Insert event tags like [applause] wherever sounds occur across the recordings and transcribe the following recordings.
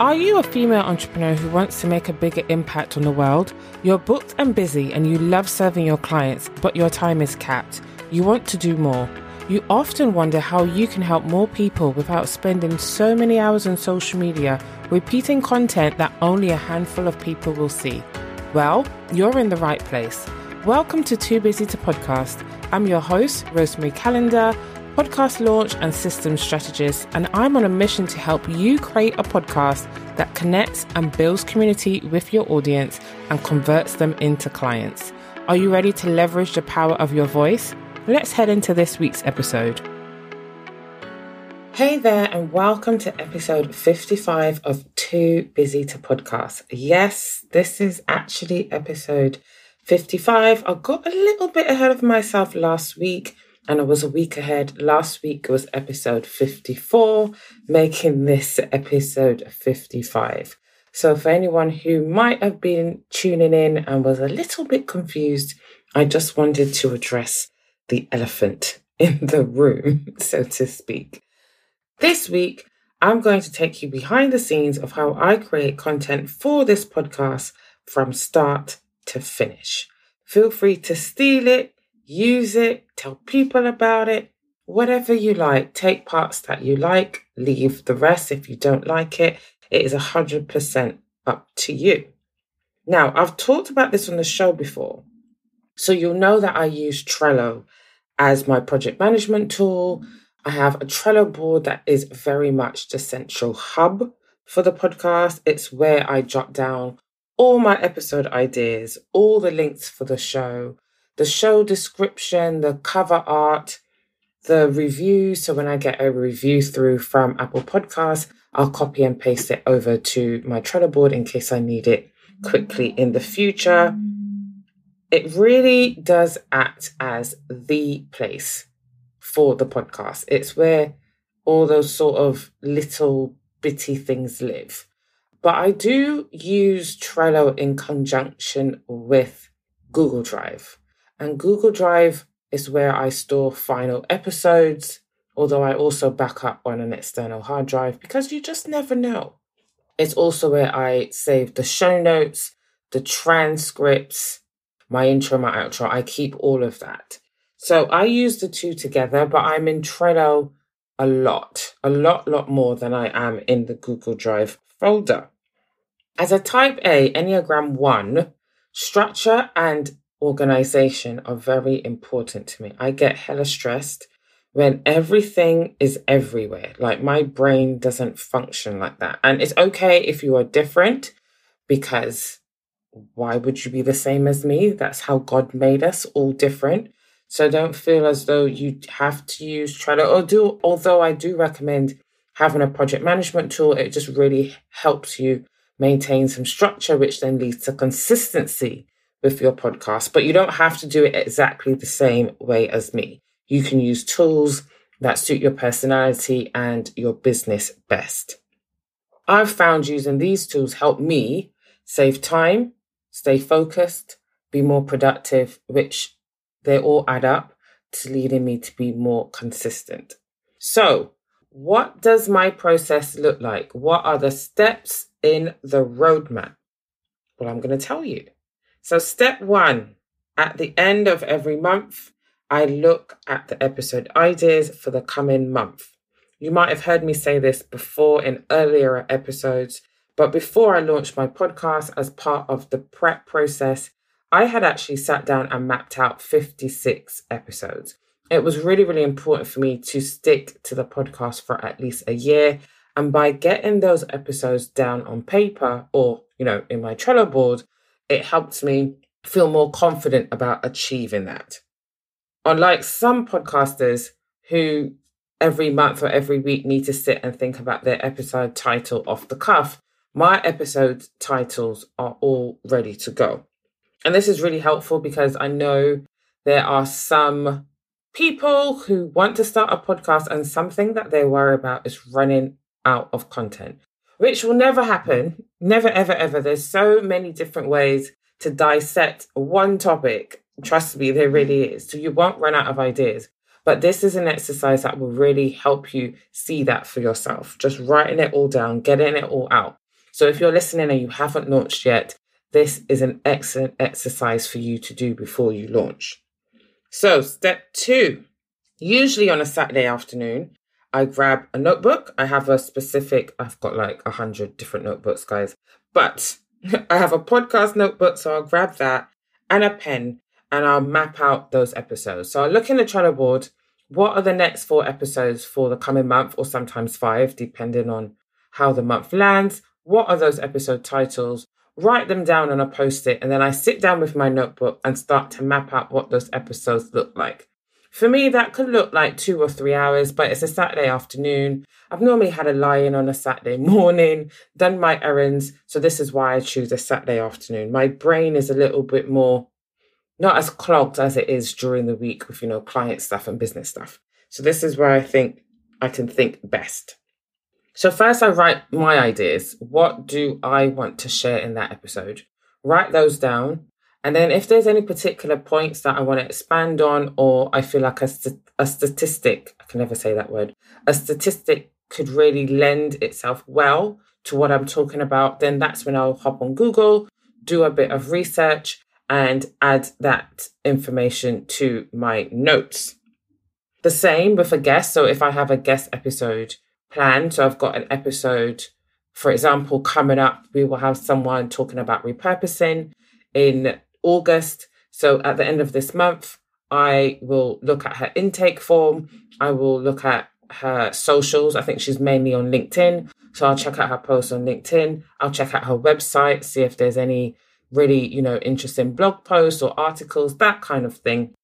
Are you a female entrepreneur who wants to make a bigger impact on the world? You're booked and busy and you love serving your clients, but your time is capped. You want to do more. You often wonder how you can help more people without spending so many hours on social media repeating content that only a handful of people will see. Well, you're in the right place. Welcome to Too Busy to Podcast. I'm your host, Rosemarie Calendar podcast launch and systems strategist, and I'm on a mission to help you create a podcast that connects and builds community with your audience and converts them into clients. Are you ready to leverage the power of your voice? Let's head into this week's episode. Hey there, and welcome to episode 55 of Too Busy to Podcast. Yes, this is actually episode 55. I got a little bit ahead of myself last week and I was a week ahead. Last week was episode 54, making this episode 55. So, for anyone who might have been tuning in and was a little bit confused, I just wanted to address the elephant [laughs] in the room, [laughs] so to speak. This week, I'm going to take you behind the scenes of how I create content for this podcast from start to finish. Feel free to steal it, use it, tell people about it, whatever you like. Take parts that you like, leave the rest if you don't like it. It is 100% up to you. Now, I've talked about this on the show before. So you'll know that I use Trello as my project management tool. I have a Trello board that is very much the central hub for the podcast. It's where I jot down all my episode ideas, all the links for the show, the show description, the cover art, the review. So when I get a review through from Apple Podcasts, I'll copy and paste it over to my Trello board in case I need it quickly in the future. It really does act as the place for the podcast. It's where all those sort of little bitty things live. But I do use Trello in conjunction with Google Drive. And Google Drive is where I store final episodes, although I also back up on an external hard drive because you just never know. It's also where I save the show notes, the transcripts, my intro, my outro. I keep all of that. So I use the two together, but I'm in Trello a lot, a lot, lot more than I am in the Google Drive folder. As a type A Enneagram 1, structure and organization are very important to me. I get hella stressed when everything is everywhere. Like my brain doesn't function like that. And it's okay if you are different because why would you be the same as me? That's how God made us all different. So don't feel as though you have to use Trello or do, although I do recommend having a project management tool. It just really helps you maintain some structure, which then leads to consistency with your podcast, but you don't have to do it exactly the same way as me. You can use tools that suit your personality and your business best. I've found using these tools help me save time, stay focused, be more productive, which they all add up to leading me to be more consistent. So, what does my process look like? What are the steps in the roadmap? Well, I'm going to tell you. So, step one at the end of every month, I look at the episode ideas for the coming month. You might have heard me say this before in earlier episodes, but before I launched my podcast as part of the prep process, I had actually sat down and mapped out 56 episodes. It was really, really important for me to stick to the podcast for at least a year. And by getting those episodes down on paper or, you know, in my Trello board, it helped me feel more confident about achieving that. Unlike some podcasters who every month or every week need to sit and think about their episode title off the cuff, my episode titles are all ready to go. And this is really helpful because I know there are some people who want to start a podcast and something that they worry about is running out of content which will never happen. Never, ever, ever. There's so many different ways to dissect one topic. Trust me, there really is. So you won't run out of ideas. But this is an exercise that will really help you see that for yourself. Just writing it all down, getting it all out. So if you're listening and you haven't launched yet, this is an excellent exercise for you to do before you launch. So, step two usually on a Saturday afternoon, I grab a notebook. I have a specific, I've got like a hundred different notebooks, guys, but [laughs] I have a podcast notebook. So I'll grab that and a pen and I'll map out those episodes. So I'll look in the Trello board. What are the next four episodes for the coming month, or sometimes five, depending on how the month lands? What are those episode titles? Write them down on a post it, and then I sit down with my notebook and start to map out what those episodes look like. For me, that could look like two or three hours, but it's a Saturday afternoon. I've normally had a lie in on a Saturday [laughs] morning, done my errands. So this is why I choose a Saturday afternoon. My brain is a little bit more, not as clogged as it is during the week with, you know, client stuff and business stuff. So this is where I think I can think best. So first I write my ideas. What do I want to share in that episode? Write those down and then if there's any particular points that I want to expand on, or I feel like a, st- a statistic, I can never say that word, a statistic could really lend itself well to what I'm talking about, then that's when I'll hop on Google, do a bit of research, and add that information to my notes. The same with a guest. So if I have a guest episode planned, so I've got an episode, for example, coming up, we will have someone talking about repurposing in August. So at the end of this month, I will look at her intake form. I will look at her socials. I think she's mainly on LinkedIn. So I'll check out her posts on LinkedIn. I'll check out her website, see if there's any really, you know, interesting blog posts or articles, that kind of thing,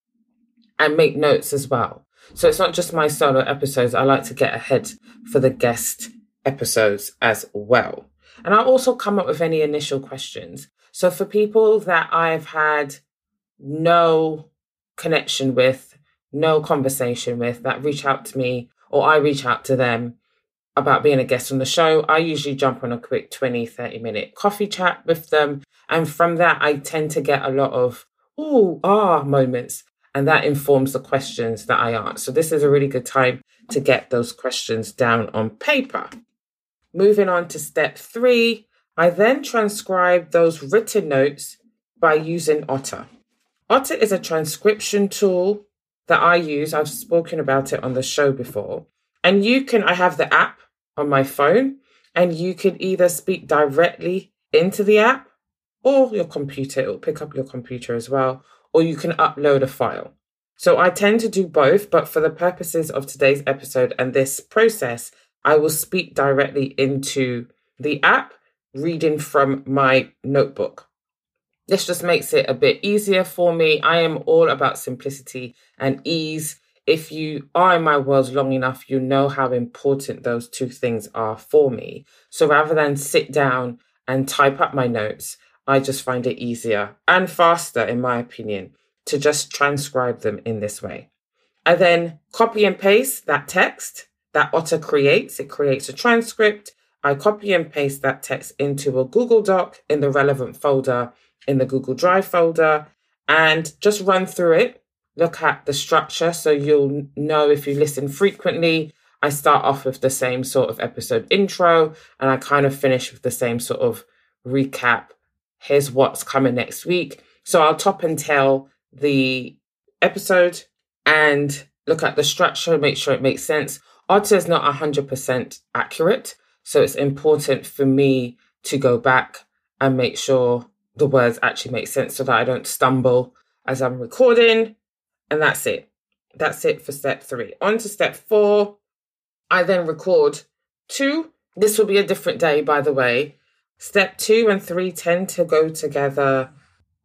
and make notes as well. So it's not just my solo episodes. I like to get ahead for the guest episodes as well. And I'll also come up with any initial questions. So for people that I've had no connection with, no conversation with, that reach out to me or I reach out to them about being a guest on the show, I usually jump on a quick 20, 30 minute coffee chat with them. And from that, I tend to get a lot of, ooh, ah moments. And that informs the questions that I ask. So this is a really good time to get those questions down on paper. Moving on to step three, I then transcribe those written notes by using Otter. Otter is a transcription tool that I use. I've spoken about it on the show before. And you can, I have the app on my phone, and you can either speak directly into the app or your computer. It will pick up your computer as well, or you can upload a file. So I tend to do both, but for the purposes of today's episode and this process, I will speak directly into the app reading from my notebook. This just makes it a bit easier for me. I am all about simplicity and ease. If you are in my world long enough, you know how important those two things are for me. So rather than sit down and type up my notes, I just find it easier and faster, in my opinion, to just transcribe them in this way. I then copy and paste that text that Otter creates. It creates a transcript I copy and paste that text into a Google Doc in the relevant folder in the Google Drive folder and just run through it. Look at the structure so you'll know if you listen frequently. I start off with the same sort of episode intro and I kind of finish with the same sort of recap. Here's what's coming next week. So I'll top and tail the episode and look at the structure, make sure it makes sense. Otter is not 100% accurate. So it's important for me to go back and make sure the words actually make sense so that I don't stumble as I'm recording. And that's it. That's it for step three. On to step four. I then record two. This will be a different day, by the way. Step two and three tend to go together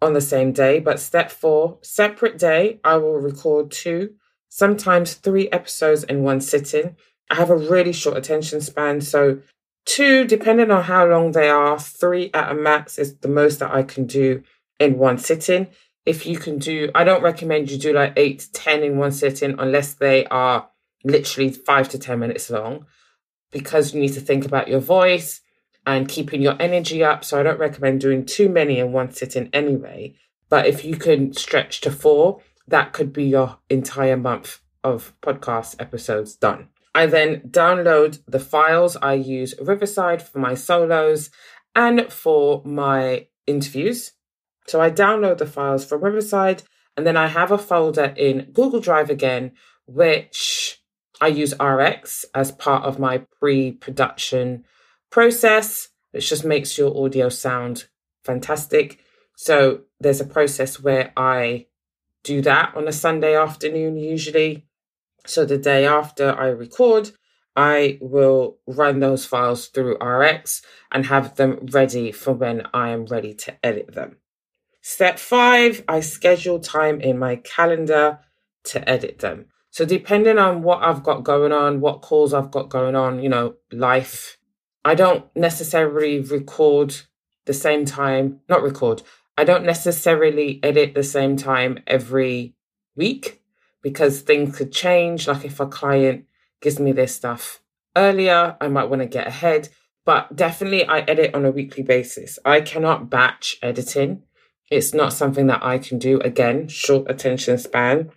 on the same day, but step four, separate day, I will record two, sometimes three episodes in one sitting. I have a really short attention span. So, two, depending on how long they are, three at a max is the most that I can do in one sitting. If you can do, I don't recommend you do like eight to 10 in one sitting unless they are literally five to 10 minutes long because you need to think about your voice and keeping your energy up. So, I don't recommend doing too many in one sitting anyway. But if you can stretch to four, that could be your entire month of podcast episodes done. I then download the files. I use Riverside for my solos and for my interviews. So I download the files from Riverside and then I have a folder in Google Drive again, which I use RX as part of my pre production process, which just makes your audio sound fantastic. So there's a process where I do that on a Sunday afternoon, usually. So the day after I record, I will run those files through RX and have them ready for when I am ready to edit them. Step five, I schedule time in my calendar to edit them. So depending on what I've got going on, what calls I've got going on, you know, life, I don't necessarily record the same time, not record, I don't necessarily edit the same time every week because things could change. Like if a client gives me their stuff earlier, I might want to get ahead. But definitely, I edit on a weekly basis. I cannot batch editing. It's not something that I can do. Again, short attention span.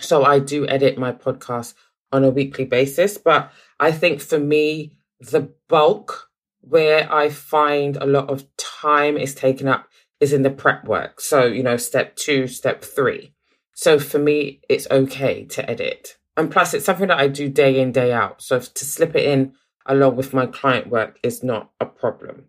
So I do edit my podcast on a weekly basis. But I think for me, the bulk where I find a lot of time is taken up is in the prep work. So, you know, step two, step three. So for me, it's okay to edit. And plus, it's something that I do day in, day out. So to slip it in along with my client work is not a problem.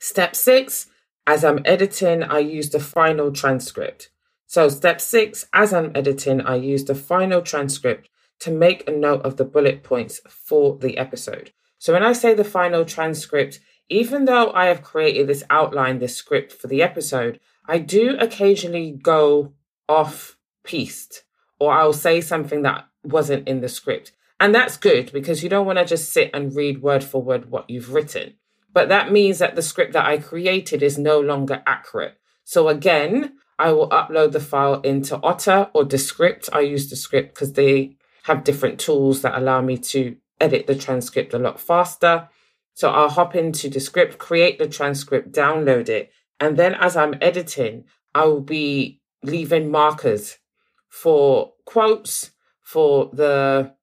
Step six, as I'm editing, I use the final transcript. So, step six, as I'm editing, I use the final transcript to make a note of the bullet points for the episode. So, when I say the final transcript, even though I have created this outline, this script for the episode, I do occasionally go off piste or I'll say something that wasn't in the script. And that's good because you don't want to just sit and read word for word what you've written. But that means that the script that I created is no longer accurate. So again, I will upload the file into Otter or Descript. I use Descript because they have different tools that allow me to edit the transcript a lot faster. So I'll hop into Descript, create the transcript, download it. And then as I'm editing, I will be leaving markers for quotes, for the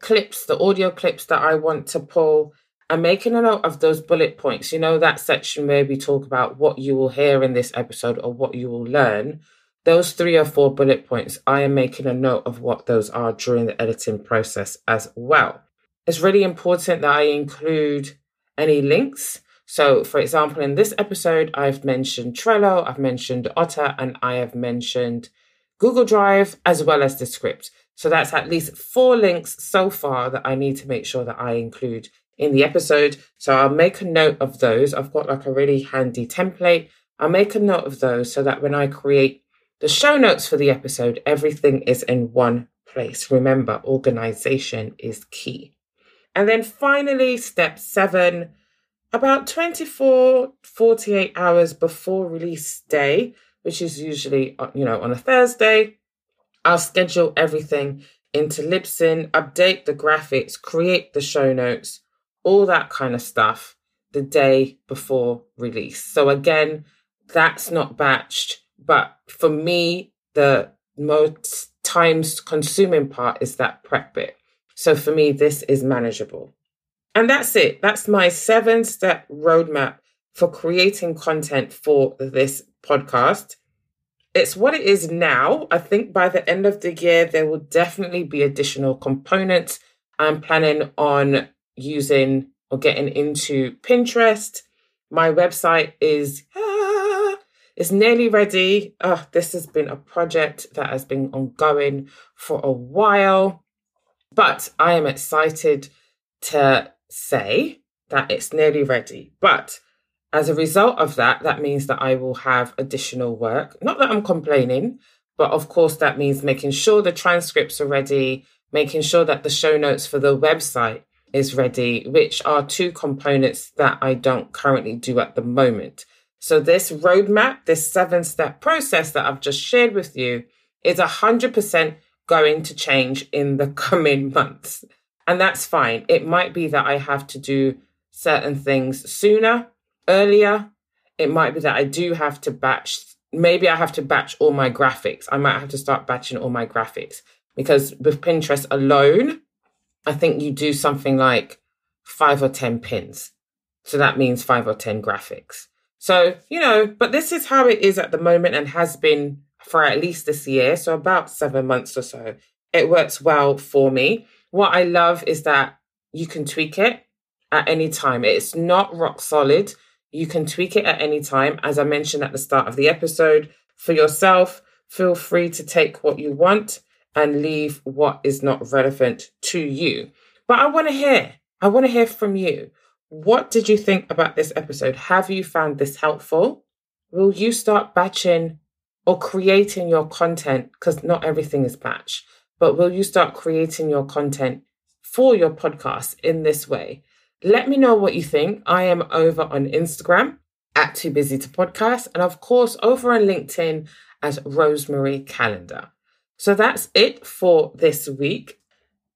clips, the audio clips that I want to pull, I'm making a note of those bullet points. You know, that section where we talk about what you will hear in this episode or what you will learn. Those three or four bullet points, I am making a note of what those are during the editing process as well. It's really important that I include any links. So, for example, in this episode, I've mentioned Trello, I've mentioned Otter, and I have mentioned Google Drive as well as Descript. So that's at least four links so far that I need to make sure that I include in the episode. So I'll make a note of those. I've got like a really handy template. I'll make a note of those so that when I create the show notes for the episode, everything is in one place. Remember, organization is key. And then finally, step seven, about 24, 48 hours before release day, which is usually, uh, you know, on a Thursday, I'll schedule everything into Libsyn, update the graphics, create the show notes, all that kind of stuff the day before release. So again, that's not batched, but for me, the most times consuming part is that prep bit. So for me, this is manageable. And that's it. That's my seven step roadmap for creating content for this podcast. It's what it is now. I think by the end of the year, there will definitely be additional components. I'm planning on using or getting into Pinterest. My website is [laughs] ah, nearly ready. Oh, this has been a project that has been ongoing for a while, but I am excited to say that it's nearly ready. But as a result of that, that means that I will have additional work. Not that I'm complaining, but of course, that means making sure the transcripts are ready, making sure that the show notes for the website is ready, which are two components that I don't currently do at the moment. So, this roadmap, this seven step process that I've just shared with you, is 100% going to change in the [laughs] coming months. And that's fine. It might be that I have to do certain things sooner, earlier. It might be that I do have to batch, maybe I have to batch all my graphics. I might have to start batching all my graphics because with Pinterest alone, I think you do something like five or 10 pins. So that means five or 10 graphics. So, you know, but this is how it is at the moment and has been for at least this year. So about seven months or so. It works well for me. What I love is that you can tweak it at any time. It's not rock solid. You can tweak it at any time. As I mentioned at the start of the episode, for yourself, feel free to take what you want and leave what is not relevant to you. But I want to hear, I want to hear from you. What did you think about this episode? Have you found this helpful? Will you start batching or creating your content? Because not everything is batch, but will you start creating your content for your podcast in this way? Let me know what you think. I am over on Instagram at Too Busy to Podcast, and of course, over on LinkedIn as Rosemarie Calendar. So that's it for this week.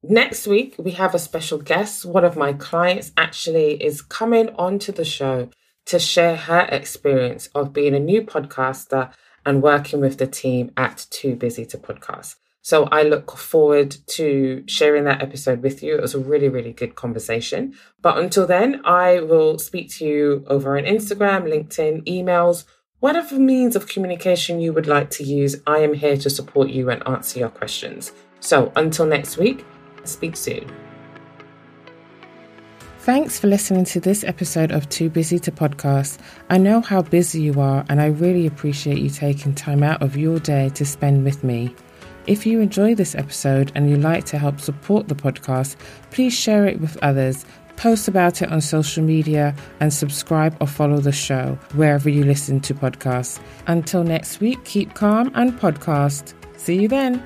Next week, we have a special guest. One of my clients actually is coming onto the show to share her experience of being a new podcaster and working with the team at Too Busy to Podcast. So I look forward to sharing that episode with you. It was a really, really good conversation. But until then, I will speak to you over on Instagram, LinkedIn, emails, whatever means of communication you would like to use. I am here to support you and answer your questions. So until next week, speak soon. Thanks for listening to this episode of Too Busy to Podcast. I know how busy you are, and I really appreciate you taking time out of your day to spend with me. If you enjoy this episode and you'd like to help support the podcast, please share it with others, post about it on social media, and subscribe or follow the show wherever you listen to podcasts. Until next week, keep calm and podcast. See you then.